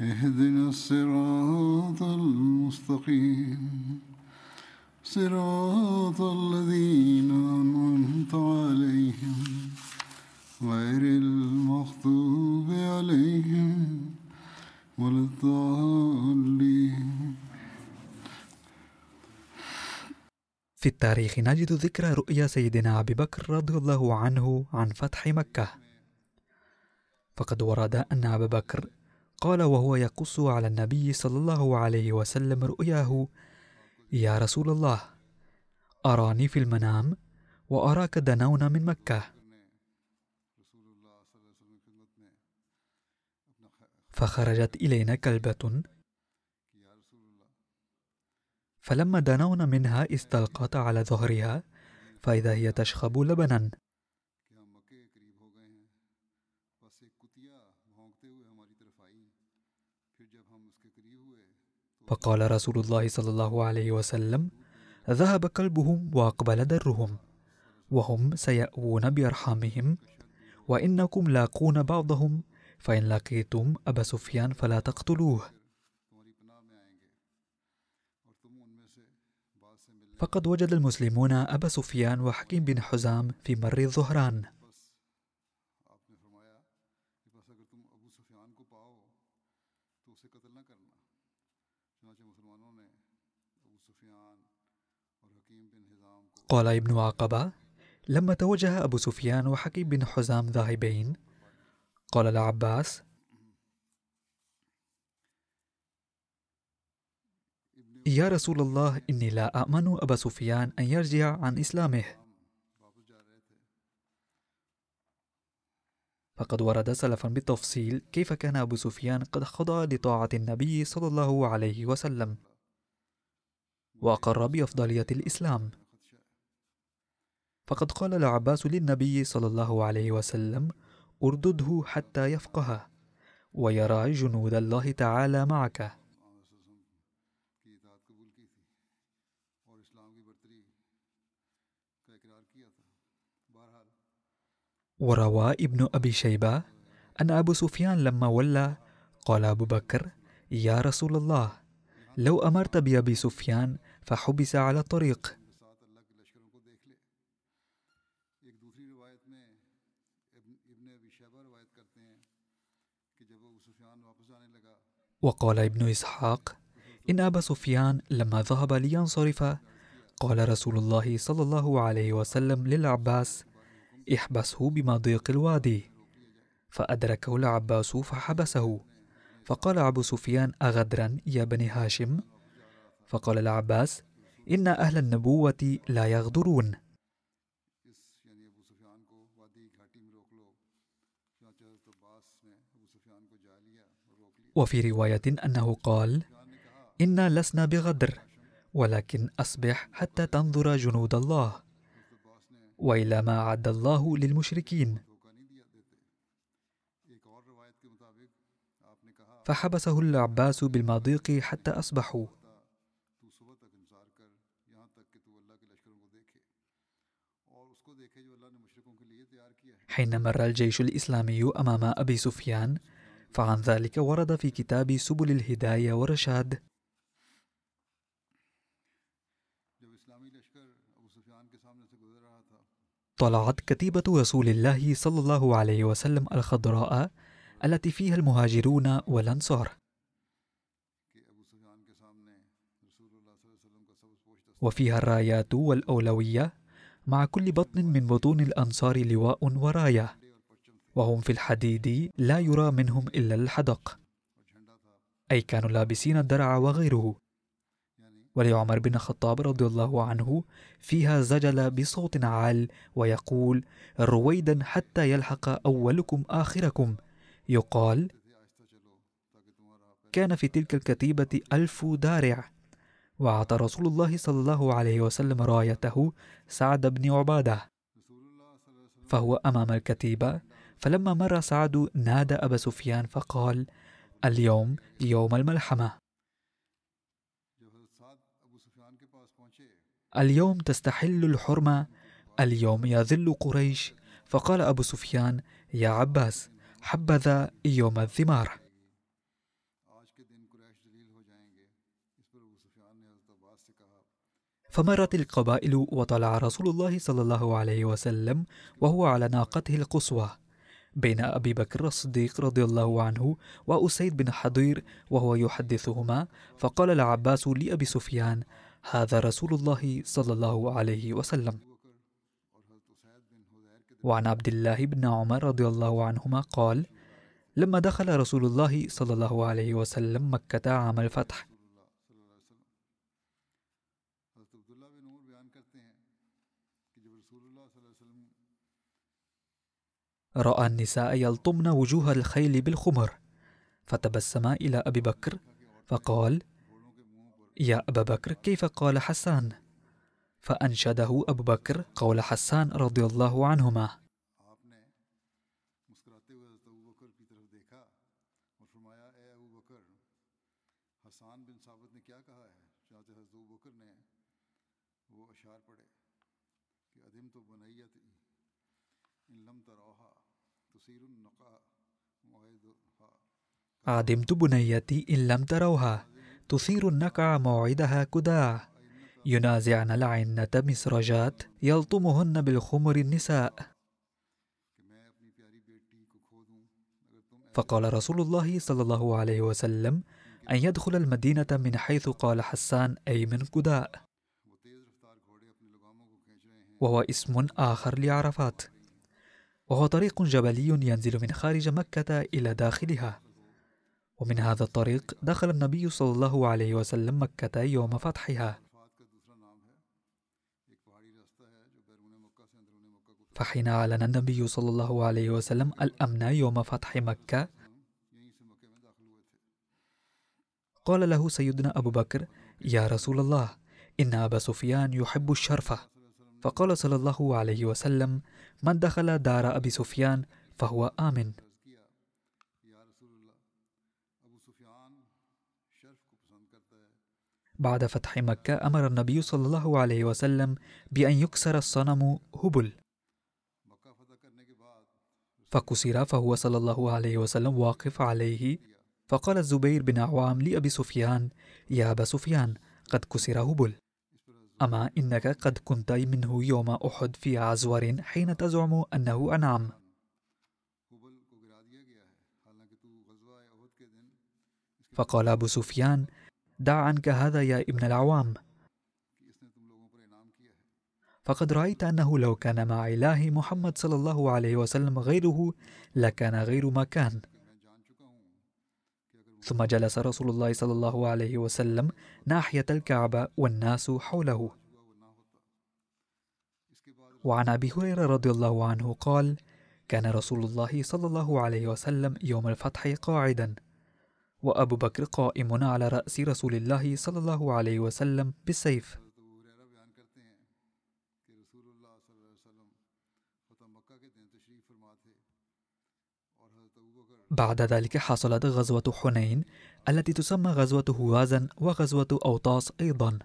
اهدنا الصراط المستقيم. صراط الذين أنعمت عليهم غير المغضوب عليهم ولا الضالين. في التاريخ نجد ذكرى رؤيا سيدنا أبي بكر رضي الله عنه عن فتح مكة. فقد ورد أن أبا بكر قال وهو يقص على النبي صلى الله عليه وسلم رؤياه يا رسول الله أراني في المنام وأراك دنون من مكة. فخرجت إلينا كلبة. فلما دنونا منها استلقت على ظهرها فإذا هي تشخب لبنا. فقال رسول الله صلى الله عليه وسلم ذهب كلبهم وأقبل درهم وهم سيأوون بأرحامهم وإنكم لاقون بعضهم فإن لقيتم أبا سفيان فلا تقتلوه. فقد وجد المسلمون أبا سفيان وحكيم بن حزام في مر الظهران. قال ابن عقبة لما توجه أبو سفيان وحكيم بن حزام ذاهبين قال العباس يا رسول الله إني لا أأمن أبا سفيان أن يرجع عن إسلامه. فقد ورد سلفا بالتفصيل كيف كان أبو سفيان قد خضع لطاعة النبي صلى الله عليه وسلم وأقر بأفضلية الإسلام. فقد قال العباس للنبي صلى الله عليه وسلم أردده حتى يفقه ويرى جنود الله تعالى معك. وروى ابن أبي شيبة أن أبو سفيان لما ولى قال أبو بكر يا رسول الله لو أمرت بأبي سفيان فحبس على الطريق. وقال ابن إسحاق إن أبا سفيان لما ذهب لينصرف قال رسول الله صلى الله عليه وسلم للعباس احبسه بمضيق الوادي. فأدركه العباس فحبسه فقال أبو سفيان أغدرا يا بني هاشم؟ فقال العباس إن أهل النبوة لا يغدرون. وفي رواية أنه قال إنا لسنا بغدر ولكن أصبح حتى تنظر جنود الله. وإلى ما أعد الله للمشركين. فحبسه العباس بالمضيق حتى أصبحوا. حين مر الجيش الإسلامي أمام أبي سفيان فعن ذلك ورد في كتاب سبل الهداية والرشاد طلعت كتيبة رسول الله صلى الله عليه وسلم الخضراء التي فيها المهاجرون والأنصار. وفيها الرايات والأولوية مع كل بطن من بطون الأنصار لواء وراية. وهم في الحديد لا يرى منهم إلا الحدق. أي كانوا لابسين الدرع وغيره. ولعمر بن الخطاب رضي الله عنه فيها زجل بصوت عال ويقول رويدا حتى يلحق أولكم آخركم. يقال كان في تلك الكتيبة ألف دارع. وأعطى رسول الله صلى الله عليه وسلم رايته سعد بن عبادة. فهو أمام الكتيبة فلما مر سعد نادى أبا سفيان فقال اليوم يوم الملحمة. اليوم تستحل الحرمة اليوم يذل قريش. فقال أبو سفيان يا عباس حبذا يوم الذمار. فمرت القبائل وطلع رسول الله صلى الله عليه وسلم وهو على ناقته القصوى. بين أبي بكر الصديق رضي الله عنه وأسيد بن حضير وهو يحدثهما فقال العباس لأبي سفيان هذا رسول الله صلى الله عليه وسلم. وعن عبد الله بن عمر رضي الله عنهما قال لما دخل رسول الله صلى الله عليه وسلم مكة عام الفتح رأى النساء يلطمن وجوه الخيل بالخمر فتبسم إلى أبي بكر فقال يا أبا بكر كيف قال حسان؟ فأنشده أبو بكر قول حسان رضي الله عنهما عدمت بنيتي إن لم تروها. تثير النكع موعدها كداع. ينازعن العنة مسرجات يلطمهن بالخمر النساء. فقال رسول الله صلى الله عليه وسلم أن يدخل المدينة من حيث قال حسان أي من كداء وهو اسم آخر لعرفات. وهو طريق جبلي ينزل من خارج مكة إلى داخلها. ومن هذا الطريق دخل النبي صلى الله عليه وسلم مكة يوم فتحها. فحين أعلن النبي صلى الله عليه وسلم الأمن يوم فتح مكة قال له سيدنا أبو بكر يا رسول الله إن أبا سفيان يحب الشرفة فقال صلى الله عليه وسلم من دخل دار أبي سفيان فهو آمن. بعد فتح مكة أمر النبي صلى الله عليه وسلم بأن يكسر الصنم هبل. فكسر فهو صلى الله عليه وسلم واقف عليه. فقال الزبير بن عوام لأبي سفيان يا أبا سفيان قد كسر هبل. أما إنك قد كنت منه يوم أحد في عزور حين تزعم أنه أنعم. فقال أبو سفيان دع عنك هذا يا ابن العوام. فقد رأيت أنه لو كان مع إله محمد صلى الله عليه وسلم غيره لكان غير ما كان ثم جلس رسول الله صلى الله عليه وسلم ناحية الكعبة والناس حوله. وعن أبي هريرة رضي الله عنه قال كان رسول الله صلى الله عليه وسلم يوم الفتح قاعدا وأبو بكر قائم على رأس رسول الله صلى الله عليه وسلم بالسيف بعد ذلك حصلت غزوة حنين التي تسمى غزوة هوازن وغزوة أوطاس أيضا.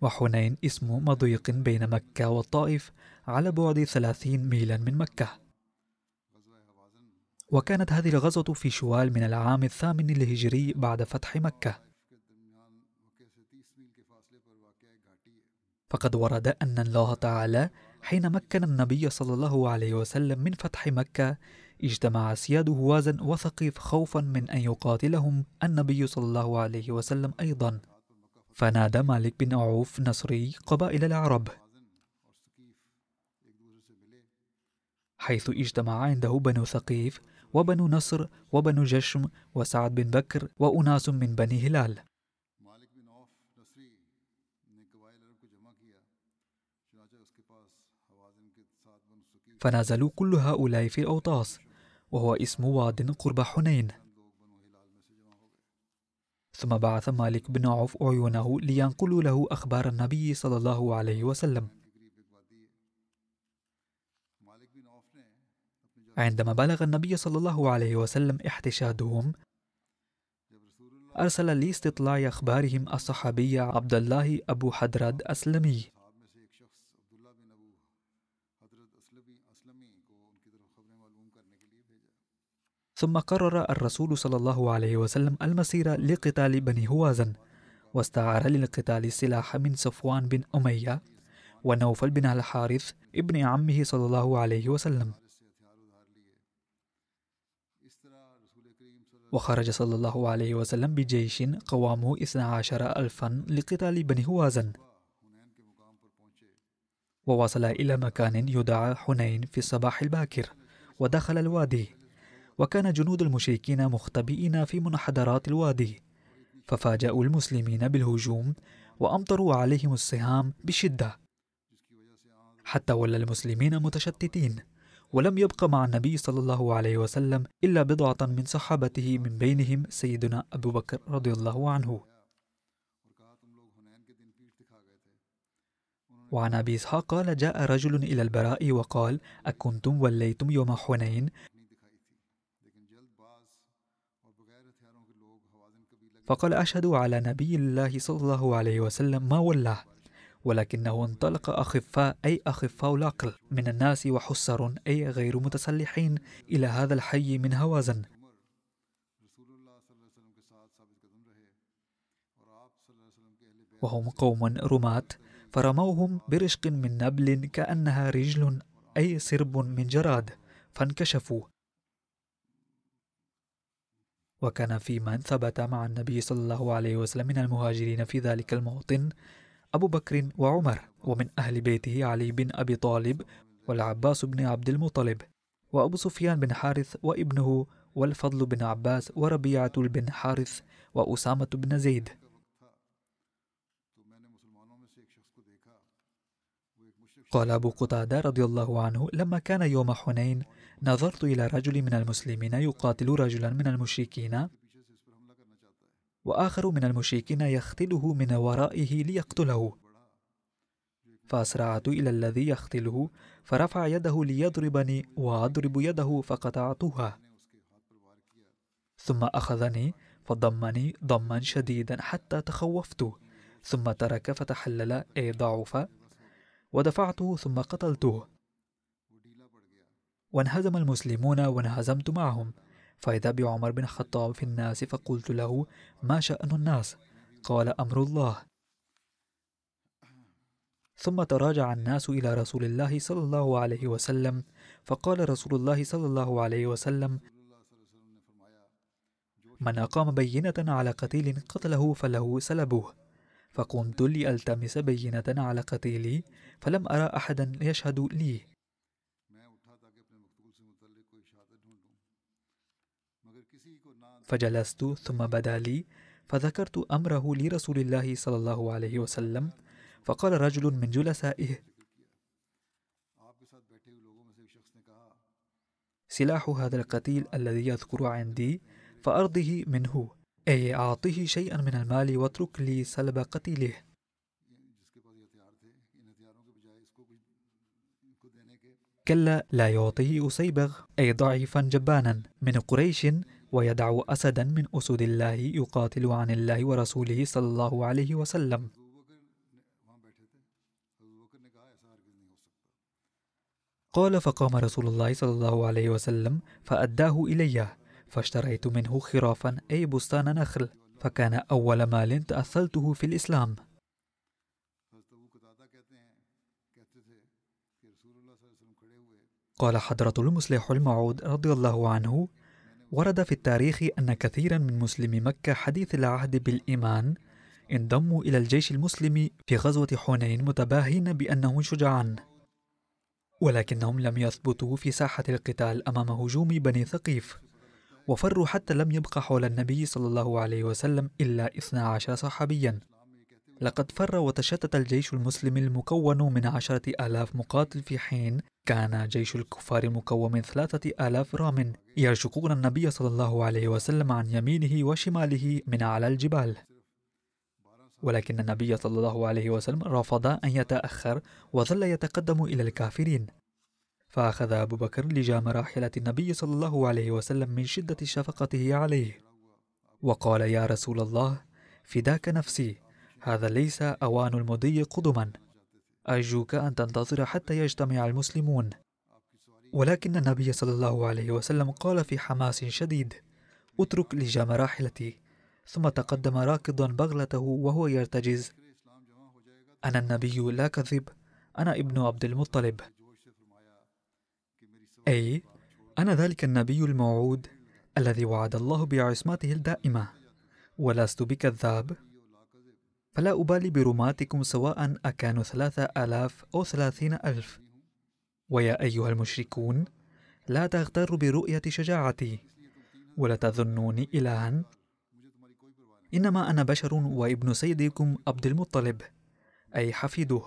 وحنين اسم مضيق بين مكة والطائف على بعد ثلاثين ميلا من مكة. وكانت هذه الغزوة في شوال من العام الثامن الهجري بعد فتح مكة. فقد ورد أن الله تعالى حين مكن النبي صلى الله عليه وسلم من فتح مكة اجتمع سياد هوازن وثقيف خوفا من أن يقاتلهم النبي صلى الله عليه وسلم أيضا. فنادى مالك بن عوف نصري قبائل العرب. حيث اجتمع عنده بنو ثقيف وبنو نصر وبنو جشم وسعد بن بكر وأناس من بني هلال. فنازلوا كل هؤلاء في الأوطاس. وهو اسم واد قرب حنين. ثم بعث مالك بن عوف عيونه لينقلوا له أخبار النبي صلى الله عليه وسلم. عندما بلغ النبي صلى الله عليه وسلم احتشادهم أرسل لاستطلاع أخبارهم الصحابي عبد الله أبو حدرد أسلمي. ثم قرر الرسول صلى الله عليه وسلم المسير لقتال بني هوازن. واستعار للقتال السلاح من صفوان بن أمية ونوفل بن الحارث ابن عمه صلى الله عليه وسلم. وخرج صلى الله عليه وسلم بجيش قوامه 12 ألفا لقتال بني هوازن. ووصل إلى مكان يدعى حنين في الصباح الباكر ودخل الوادي. وكان جنود المشركين مختبئين في منحدرات الوادي. ففاجأوا المسلمين بالهجوم وأمطروا عليهم السهام بشدة. حتى ولى المسلمين متشتتين ولم يبق مع النبي صلى الله عليه وسلم إلا بضعة من صحابته من بينهم سيدنا أبو بكر رضي الله عنه. وعن أبي إسحاق قال جاء رجل إلى البراء وقال أكنتم وليتم يوم حنين؟ فقال أشهد على نبي الله صلى الله عليه وسلم ما ولاه ولكنه انطلق أخفاء أي أخفاء العقل من الناس وحسر أي غير متسلحين إلى هذا الحي من هوازن. وهم قوم رماة فرموهم برشق من نبل كأنها رجل أي سرب من جراد فانكشفوا. وكان في من ثبت مع النبي صلى الله عليه وسلم من المهاجرين في ذلك الموطن أبو بكر وعمر ومن أهل بيته علي بن أبي طالب والعباس بن عبد المطلب وأبو سفيان بن حارث وابنه والفضل بن عباس وربيعة بن حارث وأسامة بن زيد. قال أبو قتادة رضي الله عنه لما كان يوم حنين نظرت إلى رجل من المسلمين يقاتل رجلا من المشركين وآخر من المشركين يختله من ورائه ليقتله. فأسرعت إلى الذي يختله فرفع يده ليضربني وأضرب يده فقطعتها. ثم أخذني فضمني ضما شديدا حتى تخوفت. ثم ترك فتحلل أي ضعف ودفعته ثم قتلته. وانهزم المسلمون وانهزمت معهم. فإذا بعمر بن الخطاب في الناس فقلت له ما شأن الناس؟ قال أمر الله. ثم تراجع الناس إلى رسول الله صلى الله عليه وسلم. فقال رسول الله صلى الله عليه وسلم من أقام بينة على قتيل قتله فله سلبه. فقمت لألتمس بينة على قتيلي فلم أرى أحدا يشهد لي. فجلست ثم بدا لي فذكرت أمره لرسول الله صلى الله عليه وسلم فقال رجل من جلسائه سلاح هذا القتيل الذي يذكر عندي فأرضه منه أي أعطه شيئا من المال واترك لي سلب قتيله. كلا لا يعطيه أسيبغ أي ضعيفا جبانا من قريش ويدع أسدا من أسد الله يقاتل عن الله ورسوله صلى الله عليه وسلم. قال فقام رسول الله صلى الله عليه وسلم فأداه إليه فاشتريت منه خرافا أي بستان نخل فكان أول مال تأثلته في الإسلام. قال حضرة المصلح الموعود رضي الله عنه ورد في التاريخ أن كثيرا من مسلمي مكة حديث العهد بالإيمان انضموا إلى الجيش المسلم في غزوة حنين متباهين بأنهم شجعان ولكنهم لم يثبتوا في ساحة القتال أمام هجوم بني ثقيف وفروا حتى لم يبق حول النبي صلى الله عليه وسلم إلا 12 صحابيا. لقد فر وتشتت الجيش المسلم المكون من عشرة آلاف مقاتل في حين كان جيش الكفار المكون من ثلاثة آلاف رام يرشقون النبي صلى الله عليه وسلم عن يمينه وشماله من على الجبال. ولكن النبي صلى الله عليه وسلم رفض أن يتأخر وظل يتقدم إلى الكافرين. فأخذ أبو بكر لجام راحلة النبي صلى الله عليه وسلم من شدة شفقته عليه. وقال يا رسول الله فداك نفسي هذا ليس أوان المضي قدما. أرجوك أن تنتظر حتى يجتمع المسلمون. ولكن النبي صلى الله عليه وسلم قال في حماس شديد اترك لجام راحلتي. ثم تقدم راكضا بغلته وهو يرتجز. أنا النبي لا كذب أنا ابن عبد المطلب. أي أنا ذلك النبي الموعود الذي وعد الله بعصمته الدائمة ولست بكذاب. فلا أبالي برماتكم سواء أكانوا ثلاثة آلاف أو ثلاثين ألف. ويا أيها المشركون لا تغتروا برؤية شجاعتي ولا تظنوني إلها. إنما أنا بشر وابن سيدكم عبد المطلب أي حفيده.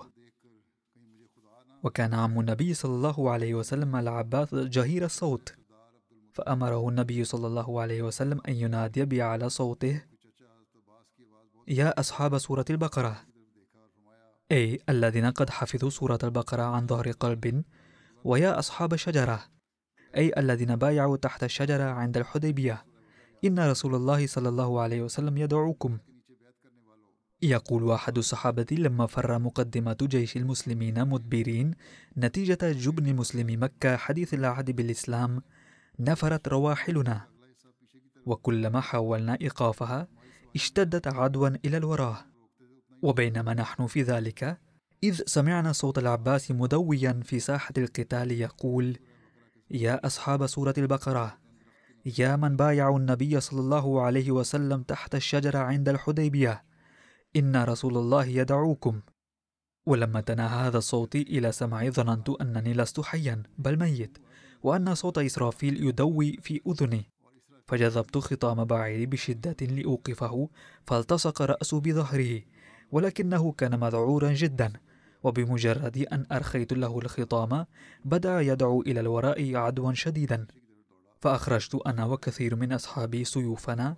وكان عم النبي صلى الله عليه وسلم العباس جهير الصوت فأمره النبي صلى الله عليه وسلم أن ينادي بأعلى صوته يا أصحاب سورة البقرة. أي الذين قد حفظوا سورة البقرة عن ظهر قلب ويا أصحاب الشجرة أي الذين بايعوا تحت الشجرة عند الحديبية. إن رسول الله صلى الله عليه وسلم يدعوكم. يقول أحد الصحابة لما فر مقدمة جيش المسلمين مدبرين نتيجة جبن مسلم مكة حديث العهد بالإسلام نفرت رواحلنا. وكلما حاولنا إيقافها اشتدت عدوا إلى الوراء. وبينما نحن في ذلك إذ سمعنا صوت العباس مدويا في ساحة القتال يقول يا أصحاب سورة البقرة يا من بايعوا النبي صلى الله عليه وسلم تحت الشجرة عند الحديبية إن رسول الله يدعوكم. ولما تناهى هذا الصوت إلى سمعي ظننت أنني لست حيا بل ميت وأن صوت إسرافيل يدوي في أذني. فجذبت خطام بعيري بشدة لأوقفه فالتصق رأسه بظهره ولكنه كان مذعورا جدا وبمجرد أن أرخيت له الخطام بدأ يدعو إلى الوراء عدوا شديدا. فأخرجت أنا وكثير من أصحابي سيوفنا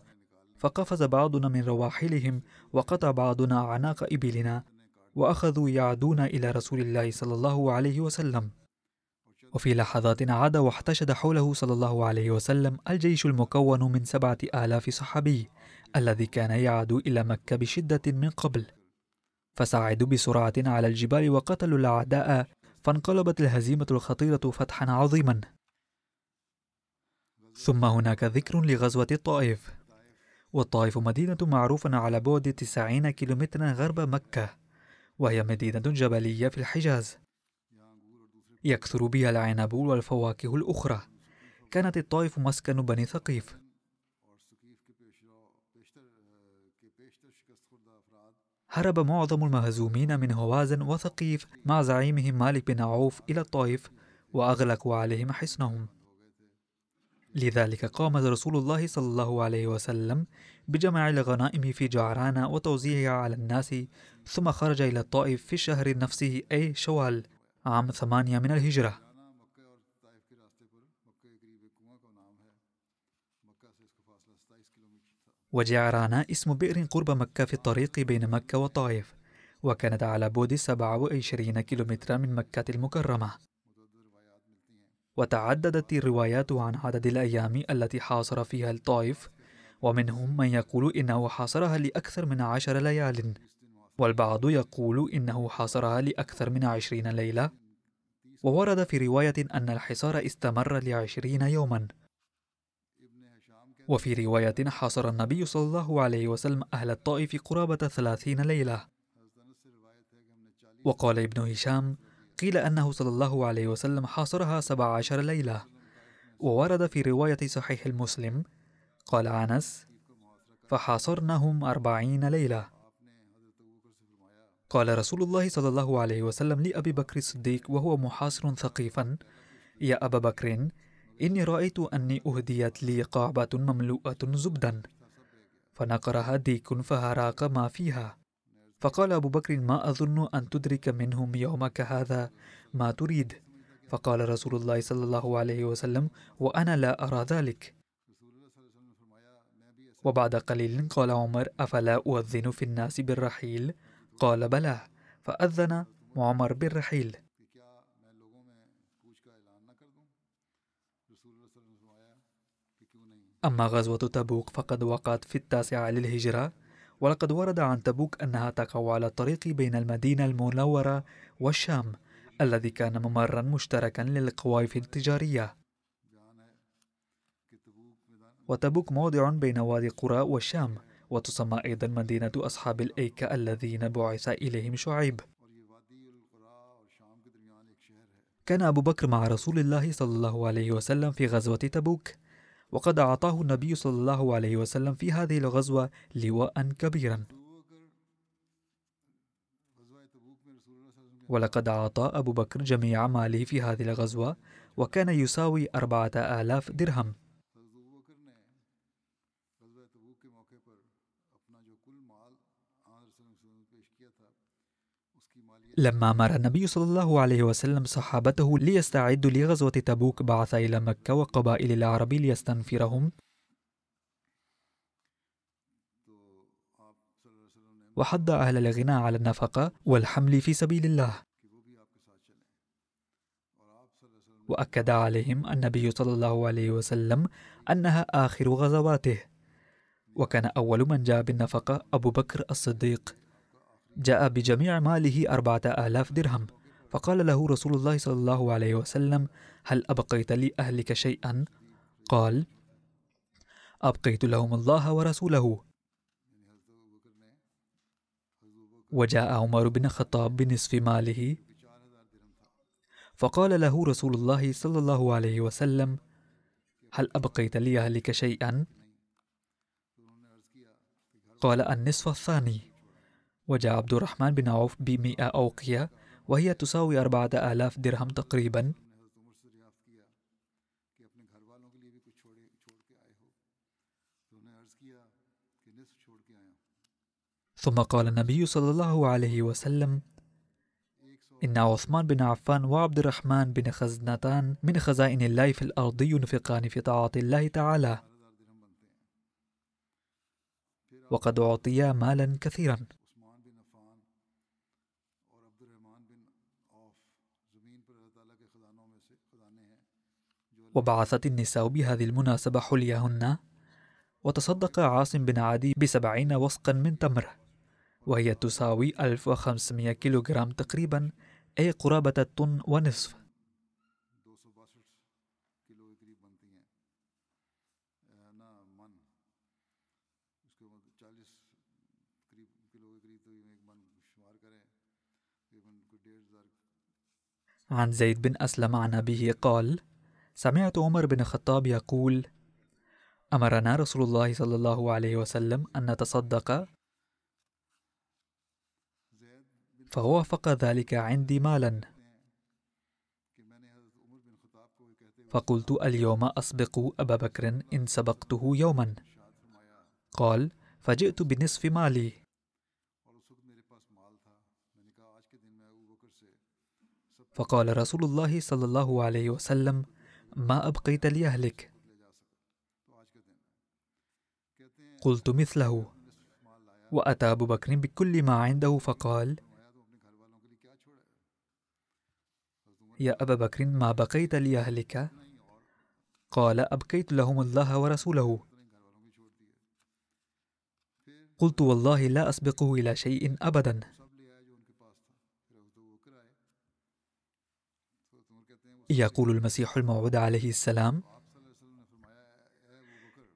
فقفز بعضنا من رواحلهم وقطع بعضنا أعناق إبلنا وأخذوا يعدون إلى رسول الله صلى الله عليه وسلم. وفي لحظات عاد واحتشد حوله صلى الله عليه وسلم الجيش المكون من سبعة آلاف صحابي الذي كان يعدو إلى مكة بشدة من قبل. فساعدوا بسرعة على الجبال وقتلوا الأعداء فانقلبت الهزيمة الخطيرة فتحا عظيما. ثم هناك ذكر لغزوة الطائف. والطائف مدينة معروفة على بعد 90 كيلومترا غرب مكة وهي مدينة جبلية في الحجاز. يكثر بها العنب والفواكه الأخرى. كانت الطائف مسكن بني ثقيف. هرب معظم المهزومين من هوازن وثقيف مع زعيمهم مالك بن عوف إلى الطائف وأغلقوا عليهم حصنهم. لذلك قام رسول الله صلى الله عليه وسلم بجمع الغنائم في جعران وتوزيعها على الناس ثم خرج إلى الطائف في الشهر نفسه أي شوال. عام ثمانية من الهجرة. وجعران اسم بئر قرب مكة في الطريق بين مكة والطائف وكانت على بعد 27 كيلومترا من مكة المكرمة. وتعددت الروايات عن عدد الأيام التي حاصر فيها الطائف ومنهم من يقول إنه حاصرها لأكثر من عشر ليال. والبعض يقول إنه حاصرها لأكثر من عشرين ليلة. وورد في رواية أن الحصار استمر لعشرين يوما. وفي رواية حاصر النبي صلى الله عليه وسلم أهل الطائف قرابة ثلاثين ليلة. وقال ابن هشام قيل أنه صلى الله عليه وسلم حاصرها سبع عشر ليلة. وورد في رواية صحيح المسلم قال أنس فحاصرناهم أربعين ليلة. قال رسول الله صلى الله عليه وسلم لأبي بكر الصديق وهو محاصر ثقيفا يا أبا بكر إني رأيت أني أهديت لي قعبة مملوءة زبدا فنقرها ديك فهراق ما فيها. فقال أبو بكر ما أظن أن تدرك منهم يومك هذا ما تريد. فقال رسول الله صلى الله عليه وسلم وأنا لا أرى ذلك. وبعد قليل قال عمر أفلا أؤذن في الناس بالرحيل؟ قال بلى فأذن عمر بالرحيل. أما غزوة تبوك فقد وقعت في التاسعة للهجرة ولقد ورد عن تبوك أنها تقع على الطريق بين المدينة المنورة والشام الذي كان ممرا مشتركا للقوافل التجارية. وتبوك موضع بين وادي قرى والشام. وتسمى أيضا مدينة أصحاب الأيكة الذين بعث إليهم شعيب. كان أبو بكر مع رسول الله صلى الله عليه وسلم في غزوة تبوك وقد أعطاه النبي صلى الله عليه وسلم في هذه الغزوة لواء كبيرا. ولقد أعطى أبو بكر جميع ماله في هذه الغزوة وكان يساوي أربعة آلاف درهم. لما أمر النبي صلى الله عليه وسلم صحابته ليستعدوا لغزوة تبوك بعث إلى مكة وقبائل العرب ليستنفرهم. وحض أهل الغنى على النفقة والحمل في سبيل الله. وأكد عليهم النبي صلى الله عليه وسلم أنها آخر غزواته. وكان أول من جاء بالنفقة أبو بكر الصديق. جاء بجميع ماله أربعة آلاف درهم فقال له رسول الله صلى الله عليه وسلم هل أبقيت لأهلك شيئا؟ قال أبقيت لهم الله ورسوله وجاء عمر بن الخطاب بنصف ماله فقال له رسول الله صلى الله عليه وسلم هل أبقيت لأهلك شيئا؟ قال النصف الثاني وجاء عبد الرحمن بن عوف بمئة أوقية وهي تساوي أربعة آلاف درهم تقريبا. ثم قال النبي صلى الله عليه وسلم إن عثمان بن عفان وعبد الرحمن بن خزنتان من خزائن الله في الأرض ينفقان في طاعة الله تعالى وقد أعطيا مالا كثيرا. وبعثت النساء بهذه المناسبة حليهن. وتصدق عاصم بن عدي بسبعين وسقا من تمر وهي تساوي 1500 كيلوغرام تقريبا أي قرابة الطن ونصف. عن زيد بن أسلم عن أبيه قال سمعت عمر بن الخطاب يقول أمرنا رسول الله صلى الله عليه وسلم أن نتصدق؟ فوافق ذلك عندي مالا. فقلت اليوم أسبق أبا بكر إن سبقته يوما. قال فجئت بنصف مالي. فقال رسول الله صلى الله عليه وسلم ما أبقيت لأهلك. قلت مثله. وأتى أبو بكر بكل ما عنده فقال يا أبا بكر ما بقيت لأهلك؟ قال أبقيت لهم الله ورسوله. قلت والله لا أسبقه إلى شيء أبدا. يقول المسيح الموعود عليه السلام.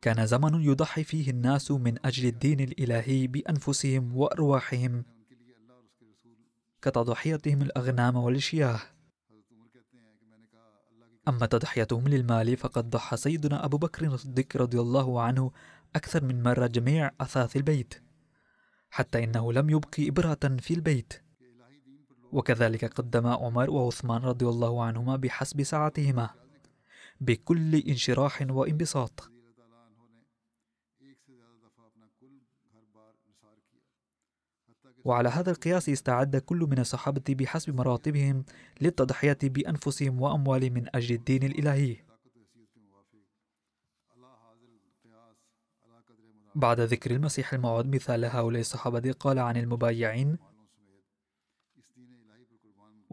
كان زمن يضحي فيه الناس من أجل الدين الإلهي بأنفسهم وأرواحهم كتضحيتهم الأغنام والشياه أما تضحيتهم للمال فقد ضحى سيدنا أبو بكر الصديق رضي الله عنه أكثر من مرة جميع أثاث البيت حتى إنه لم يبقي إبرة في البيت. وكذلك قدم عمر وعثمان رضي الله عنهما بحسب سعتهما بكل انشراح وانبساط. وعلى هذا القياس استعد كل من الصحابة بحسب مراتبهم للتضحية بأنفسهم وأموالهم من أجل الدين الإلهي. بعد ذكر المسيح الموعود مثال هؤلاء الصحابة قال عن المبايعين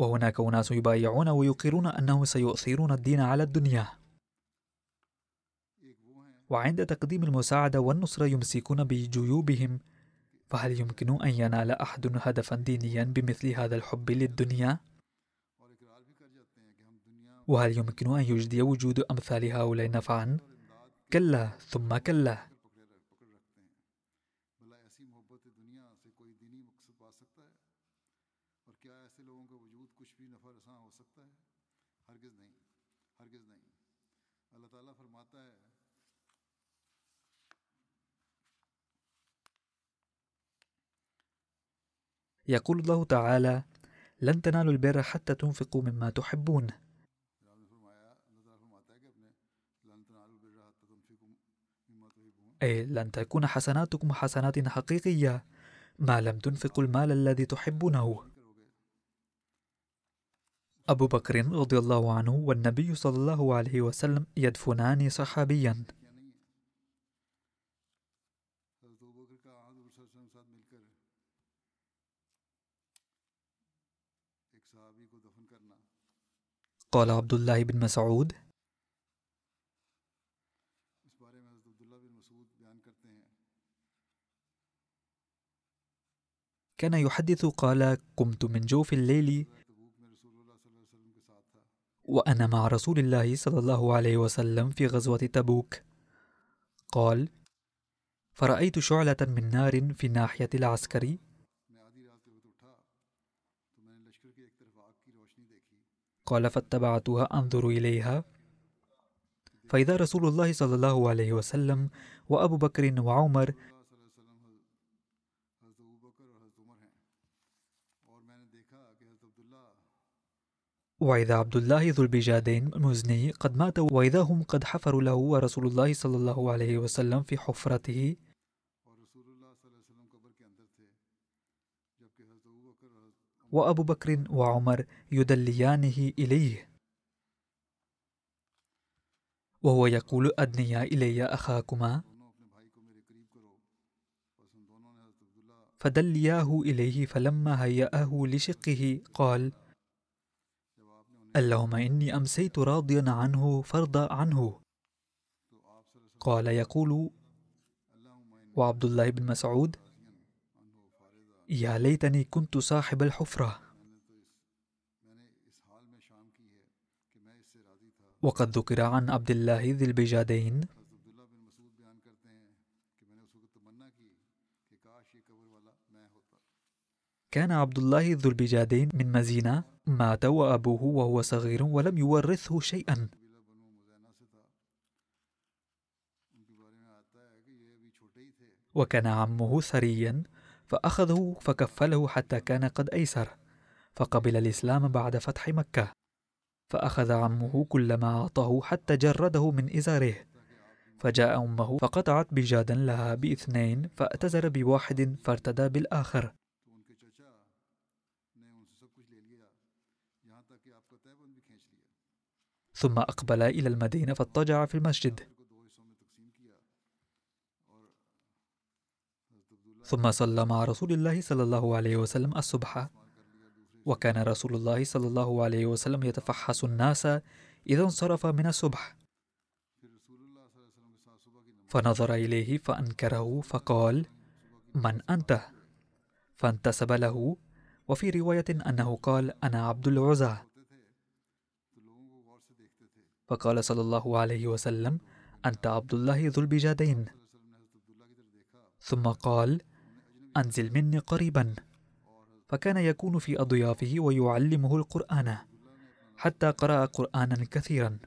وهناك أناس يبايعون ويقرون أنهم سيؤثرون الدين على الدنيا وعند تقديم المساعدة والنصرة يمسكون بجيوبهم فهل يمكن أن ينال أحد هدفا دينيا بمثل هذا الحب للدنيا؟ وهل يمكن أن يجدي وجود أمثال هؤلاء نفعا؟ كلا ثم كلا يقول الله تعالى لن تنالوا البر حتى تنفقوا مما تحبون. أي لن تكون حسناتكم حسنات حقيقية ما لم تنفقوا المال الذي تحبونه. أبو بكر رضي الله عنه والنبي صلى الله عليه وسلم يدفنان صحابيا. قال عبد الله بن مسعود. كان يحدث قال قمت من جوف الليل وأنا مع رسول الله صلى الله عليه وسلم في غزوة تبوك. قال فرأيت شعلة من نار في ناحية العسكر قال فاتبعتها أنظر إليها. فإذا رسول الله صلى الله عليه وسلم وأبو بكر وعمر وإذا عبد الله ذو البجادين المزني قد مات وإذا هم قد حفروا له ورسول الله صلى الله عليه وسلم في حفرته. وأبو بكر وعمر يدليانه إليه. وهو يقول أدنيا إلي أخاكما. فدلياه إليه فلما هيأه لشقه قال اللهم إني أمسيت راضيا عنه فارضى عنه. قال يقول وعبد الله بن مسعود يا ليتني كنت صاحب الحفرة. وقد ذكر عن عبد الله ذي البجادين. كان عبد الله ذو البجادين من مزينة. مات وأبوه وهو صغير ولم يورثه شيئا. وكان عمه ثريا فأخذه فكفله حتى كان قد أيسر فقبل الإسلام بعد فتح مكة. فأخذ عمه كل ما أعطاه حتى جرده من إزاره. فجاء أمه فقطعت بجادا لها بإثنين فاعتذر بواحد فارتدى بالآخر. ثم أقبل إلى المدينة فاضطجع في المسجد. ثم صلى مع رسول الله صلى الله عليه وسلم الصبح. وكان رسول الله صلى الله عليه وسلم يتفحص الناس إذا انصرف من الصبح. فنظر إليه فأنكره فقال من أنت؟ فانتسب له. وفي رواية أنه قال أنا عبد العزى. فقال صلى الله عليه وسلم أنت عبد الله ذو البجادين. ثم قال أنزل مني قريبا. فكان يكون في أضيافه ويعلمه القرآن حتى قرأ قرآنا كثيرا.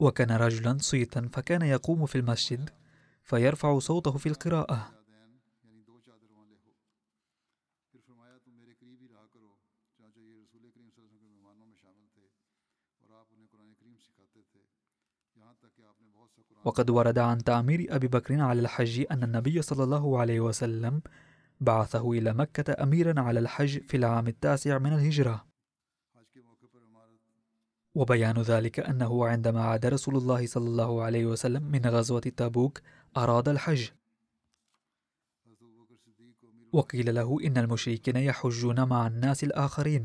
وكان رجلا صيتا فكان يقوم في المسجد فيرفع صوته في القراءة. وقد ورد عن تعمير أبي بكر على الحج أن النبي صلى الله عليه وسلم بعثه إلى مكة أميرا على الحج في العام التاسع من الهجرة. وبيان ذلك أنه عندما عاد رسول الله صلى الله عليه وسلم من غزوة تبوك أراد الحج. وقيل له إن المشركين يحجون مع الناس الآخرين.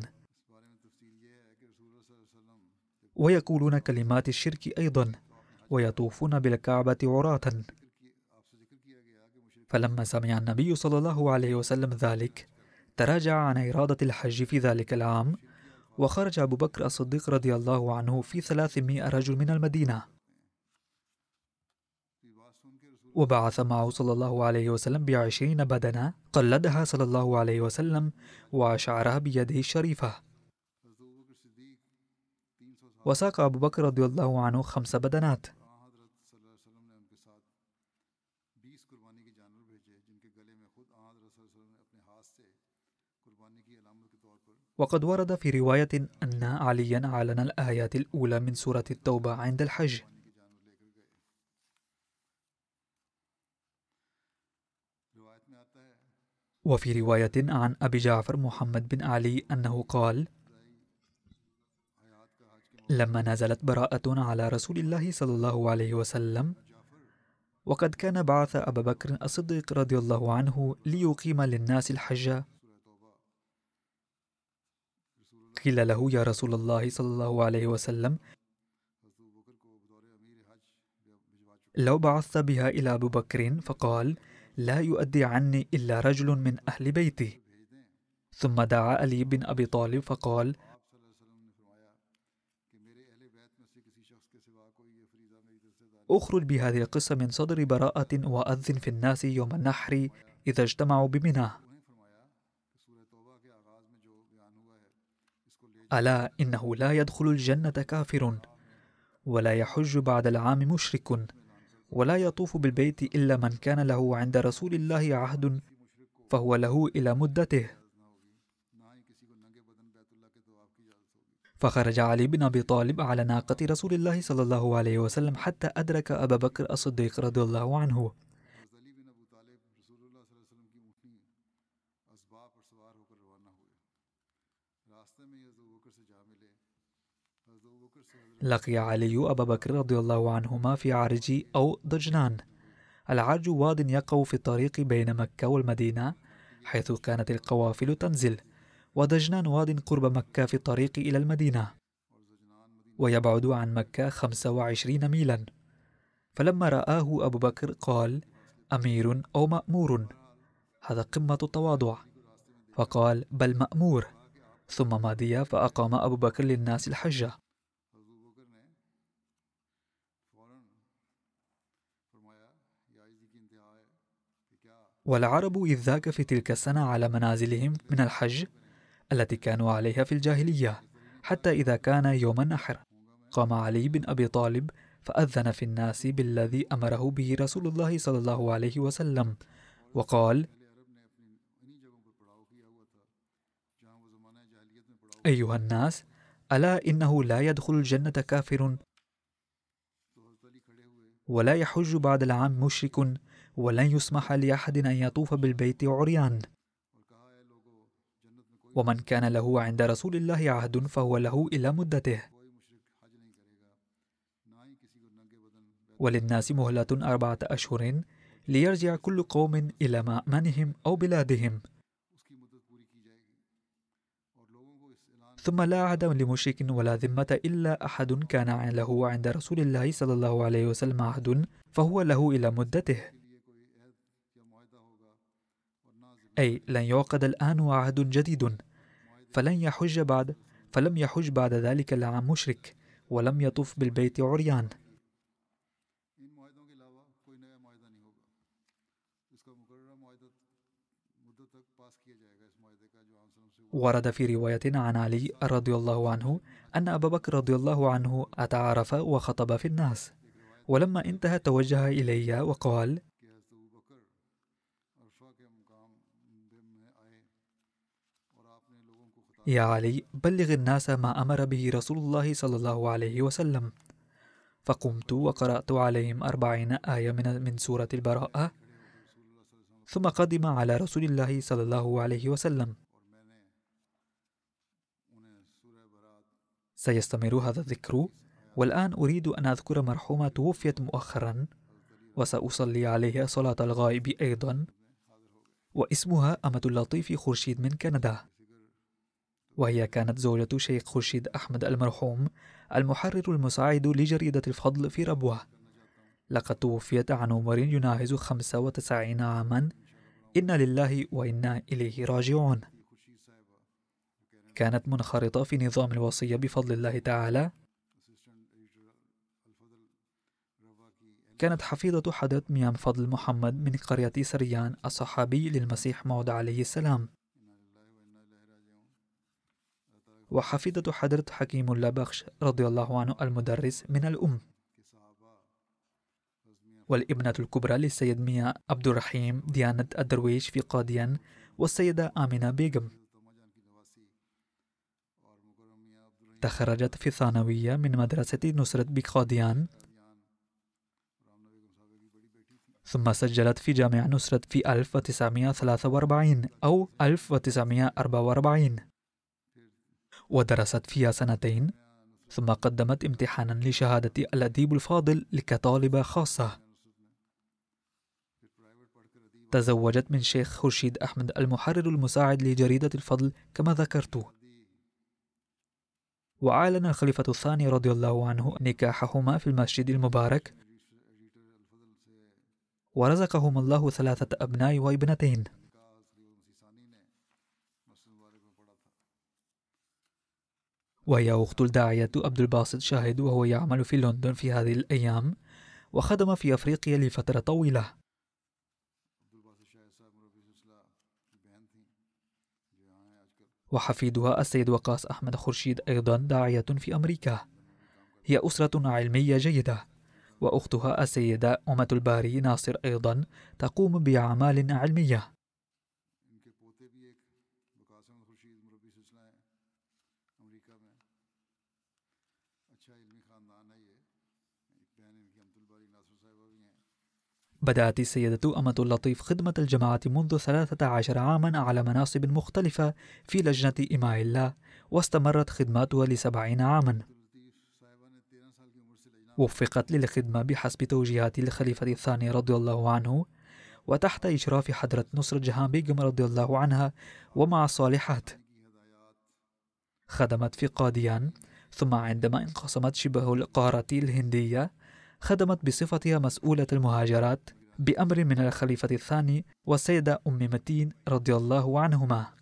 ويقولون كلمات الشرك أيضا. ويطوفون بالكعبة عراة فلما سمع النبي صلى الله عليه وسلم ذلك تراجع عن إرادة الحج في ذلك العام وخرج أبو بكر الصديق رضي الله عنه في ثلاثمائة رجل من المدينة. وبعث معه صلى الله عليه وسلم بعشرين بدنة قلدها صلى الله عليه وسلم وأشعرها بيده الشريفة. وساق أبو بكر رضي الله عنه خمس بدنات. وقد ورد في رواية أن عليا أعلن الآيات الأولى من سورة التوبة عند الحج. وفي رواية عن أبي جعفر محمد بن علي أنه قال لما نزلت براءة على رسول الله صلى الله عليه وسلم وقد كان بعث أبا بكر الصديق رضي الله عنه ليقيم للناس الحج قيل له يا رسول الله صلى الله عليه وسلم لو بعثت بها إلى أبو بكر فقال لا يؤدي عني إلا رجل من أهل بيتي. ثم دعا علي بن أبي طالب فقال أخرج بهذه القصة من صدر براءة وأذن في الناس يوم النحر إذا اجتمعوا بمنى. ألا إنه لا يدخل الجنة كافر ولا يحج بعد العام مشرك ولا يطوف بالبيت إلا من كان له عند رسول الله عهد فهو له إلى مدته. فخرج علي بن أبي طالب على ناقة رسول الله صلى الله عليه وسلم حتى أدرك أبا بكر الصديق رضي الله عنه. لقي علي أبا بكر رضي الله عنهما في عرج أو ضجنان. العرج واد يقع في الطريق بين مكة والمدينة حيث كانت القوافل تنزل ودجنان واد قرب مكة في الطريق إلى المدينة ويبعد عن مكة 25 ميلا. فلما رآه أبو بكر قال أمير أو مأمور؟ هذا قمة التواضع. فقال بل مأمور. ثم مضي فأقام أبو بكر للناس الحجة. والعرب إذ ذاك في تلك السنة على منازلهم من الحج التي كانوا عليها في الجاهلية حتى إذا كان يوم النحر. قام علي بن أبي طالب فأذن في الناس بالذي أمره به رسول الله صلى الله عليه وسلم وقال أيها الناس ألا إنه لا يدخل الجنة كافر؟ ولا يحج بعد العام مشرك ولن يسمح لأحد أن يطوف بالبيت عريان. ومن كان له عند رسول الله عهد فهو له إلى مدته. وللناس مهلة أربعة أشهر ليرجع كل قوم إلى مأمنهم أو بلادهم. ثم لا عهد لمشرك ولا ذمة إلا أحد كان له عند رسول الله صلى الله عليه وسلم عهد فهو له إلى مدته. أي لن يعقد الآن عهد جديد. فلن يحج بعد فلم يحج بعد ذلك العام مشرك ولم يطف بالبيت عريان. ورد في رواية عن علي رضي الله عنه أن أبا بكر رضي الله عنه أتى عرفة وخطب في الناس ولما انتهى توجه إلي وقال يا علي بلغ الناس ما أمر به رسول الله صلى الله عليه وسلم. فقمت وقرأت عليهم أربعين آية من من سورة البراءة ثم قدم على رسول الله صلى الله عليه وسلم. سيستمر هذا الذكر. والآن أريد أن أذكر مرحومة توفيت مؤخرا وسأصلي عليها صلاة الغائب أيضا. واسمها أمة اللطيف خورشيد من كندا. وهي كانت زوجة شيخ خورشيد أحمد المرحوم المحرر المساعد لجريدة الفضل في ربوة. لقد توفيت عن عمر يناهز 95 عاما. إنا لله وإنا إليه راجعون. كانت منخرطة في نظام الوصية بفضل الله تعالى. كانت حفيظة حضرة ميام فضل محمد من قرية سريان الصحابي للمسيح موعود عليه السلام. وحفيدة حضرة حكيم الله بخش رضي الله عنه المدرس من الأم. والابنة الكبرى للسيد ميا عبد الرحيم ديانة الدرويش في قاديان والسيدة آمنة بيغم. تخرجت في الثانوية من مدرسة نصرة بقاديان ثم سجلت في جامعة نصرة في 1943 أو 1944 ودرست فيها سنتين. ثم قدمت امتحانا لشهادة الأديب الفاضل كطالبة خاصة. تزوجت من شيخ خورشيد أحمد المحرر المساعد لجريدة الفضل كما ذكرت. وأعلن الخليفة الثاني رضي الله عنه نكاحهما في المسجد المبارك. ورزقهم الله ثلاثة أبناء وابنتين. وهي أخت الداعية عبد الباسط شاهد وهو يعمل في لندن في هذه الأيام وخدم في أفريقيا لفترة طويلة. وحفيدها السيد وقاص أحمد خورشيد أيضا داعية في أمريكا. هي أسرة علمية جيدة وأختها السيدة أمة الباري ناصر أيضا تقوم بأعمال علمية. بدأت السيدة أمة اللطيف خدمة الجماعة منذ 13 عاما على مناصب مختلفة في لجنة إماء الله واستمرت خدماتها لسبعين عاما. وفقت للخدمة بحسب توجيهات الخليفة الثاني رضي الله عنه وتحت إشراف حضرة نصر جهان بيغم رضي الله عنها ومع الصالحات خدمت في قاديان ثم عندما انقسمت شبه القارة الهندية خدمت بصفتها مسؤولة المهاجرات بأمر من الخليفة الثاني والسيدة أم متين رضي الله عنهما.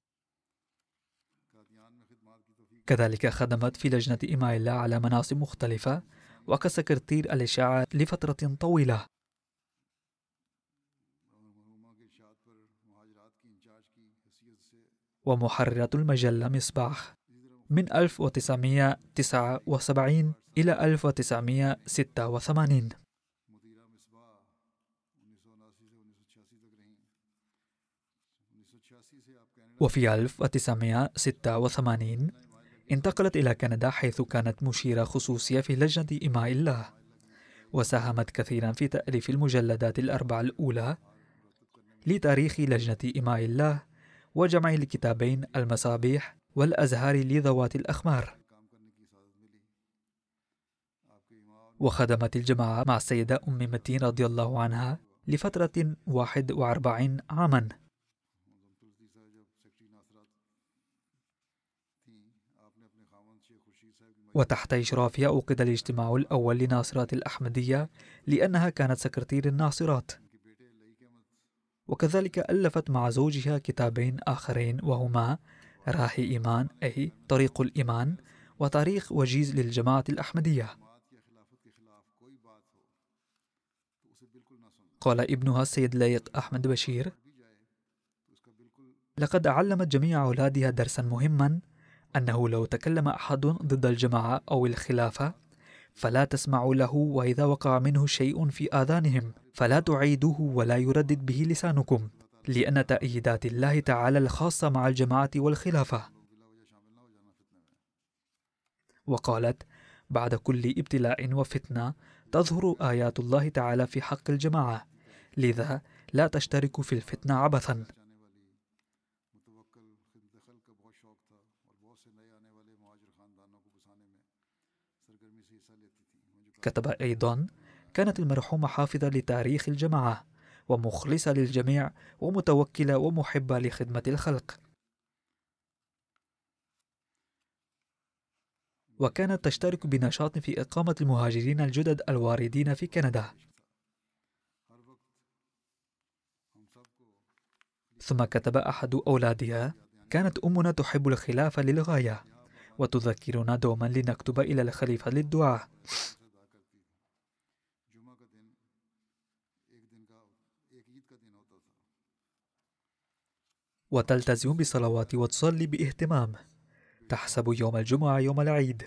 كذلك خدمت في لجنة إماء الله على مناصب مختلفة وكسكرتير الإشاعة لفترة طويلة. ومحررة المجلة مصباح. من 1979 إلى 1986 وفي 1986 انتقلت إلى كندا حيث كانت مشيرة خصوصية في لجنة إماء الله وساهمت كثيرا في تأليف المجلدات الأربع الأولى لتاريخ لجنة إماء الله وجمع الكتابين المصابيح والأزهار لذوات الأخمار. وخدمت الجماعة مع السيدة أم متين رضي الله عنها لفترة 41 عاما. وتحت إشرافها أوقد الاجتماع الأول لناصرات الأحمدية لأنها كانت سكرتير الناصرات. وكذلك ألفت مع زوجها كتابين آخرين وهما راهي إيمان أي طريق الإيمان وتاريخ وجيز للجماعة الأحمدية. قال ابنها السيد لايق أحمد بشير لقد علمت جميع أولادها درسا مهما أنه لو تكلم أحد ضد الجماعة أو الخلافة فلا تسمعوا له وإذا وقع منه شيء في آذانهم فلا تعيدوه ولا يردد به لسانكم. لأن تأييدات الله تعالى الخاصة مع الجماعة والخلافة. وقالت بعد كل ابتلاء وفتنة تظهر آيات الله تعالى في حق الجماعة لذا لا تشترك في الفتنة عبثا. كتب أيضا كانت المرحومة حافظة لتاريخ الجماعة ومخلصة للجميع ومتوكلة ومحبة لخدمة الخلق. وكانت تشترك بنشاط في إقامة المهاجرين الجدد الواردين في كندا. ثم كتب أحد أولادها كانت أمنا تحب الخلافة للغاية وتذكرنا دوما لنكتب إلى الخليفة للدعاء. وتلتزم بصلوات وتصلي باهتمام. تحسب يوم الجمعة يوم العيد.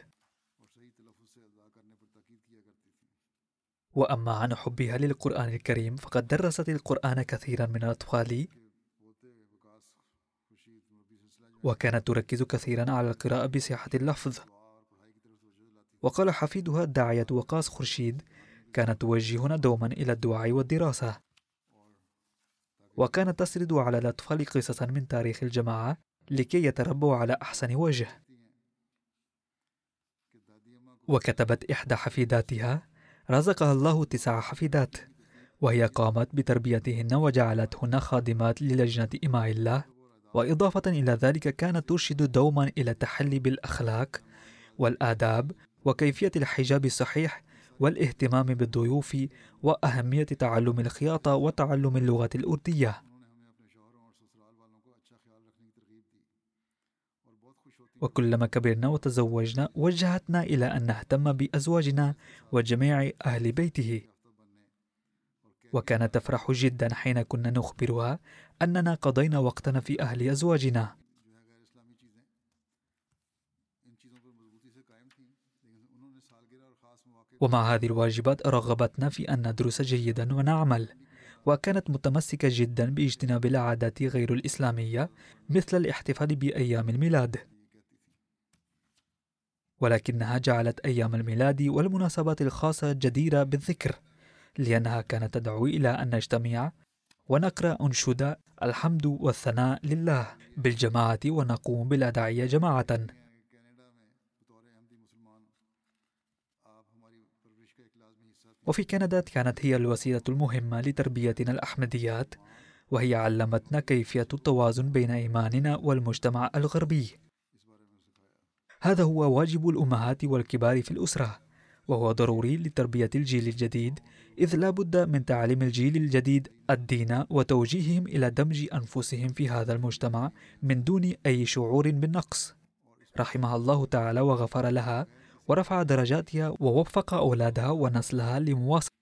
وأما عن حبها للقرآن الكريم فقد درست القرآن كثيرا من الأطفال. وكانت تركز كثيرا على القراءة بصحة اللفظ. وقال حفيدها الداعية وقاص خرشيد كانت توجهنا دوما إلى الدعاء والدراسة. وكانت تسرد على الأطفال قصصا من تاريخ الجماعة لكي يتربوا على أحسن وجه. وكتبت إحدى حفيداتها رزقها الله تسع حفيدات. وهي قامت بتربيتهن وجعلتهن خادمات للجنة إماء الله. وإضافة إلى ذلك كانت ترشد دوما إلى التحلي بالأخلاق والآداب وكيفية الحجاب الصحيح والاهتمام بالضيوف وأهمية تعلم الخياطة وتعلم اللغة الأردية. وكلما كبرنا وتزوجنا وجهتنا إلى أن نهتم بأزواجنا وجميع أهل بيته. وكانت تفرح جدا حين كنا نخبرها أننا قضينا وقتنا في أهل أزواجنا. ومع هذه الواجبات رغبتنا في أن ندرس جيدا ونعمل وكانت متمسكة جدا باجتناب العادات غير الإسلامية مثل الاحتفال بأيام الميلاد. ولكنها جعلت أيام الميلاد والمناسبات الخاصة جديرة بالذكر لأنها كانت تدعو إلى أن نجتمع ونقرأ أنشودة الحمد والثناء لله بالجماعة ونقوم بالأدعية جماعة. وفي كندا كانت هي الوسيلة المهمة لتربيتنا الأحمديات وهي علمتنا كيفية التوازن بين إيماننا والمجتمع الغربي. هذا هو واجب الأمهات والكبار في الأسرة وهو ضروري لتربية الجيل الجديد إذ لا بد من تعليم الجيل الجديد الدين وتوجيههم إلى دمج أنفسهم في هذا المجتمع من دون أي شعور بالنقص. رحمها الله تعالى وغفر لها ورفع درجاتها ووفق أولادها ونسلها لمواصلة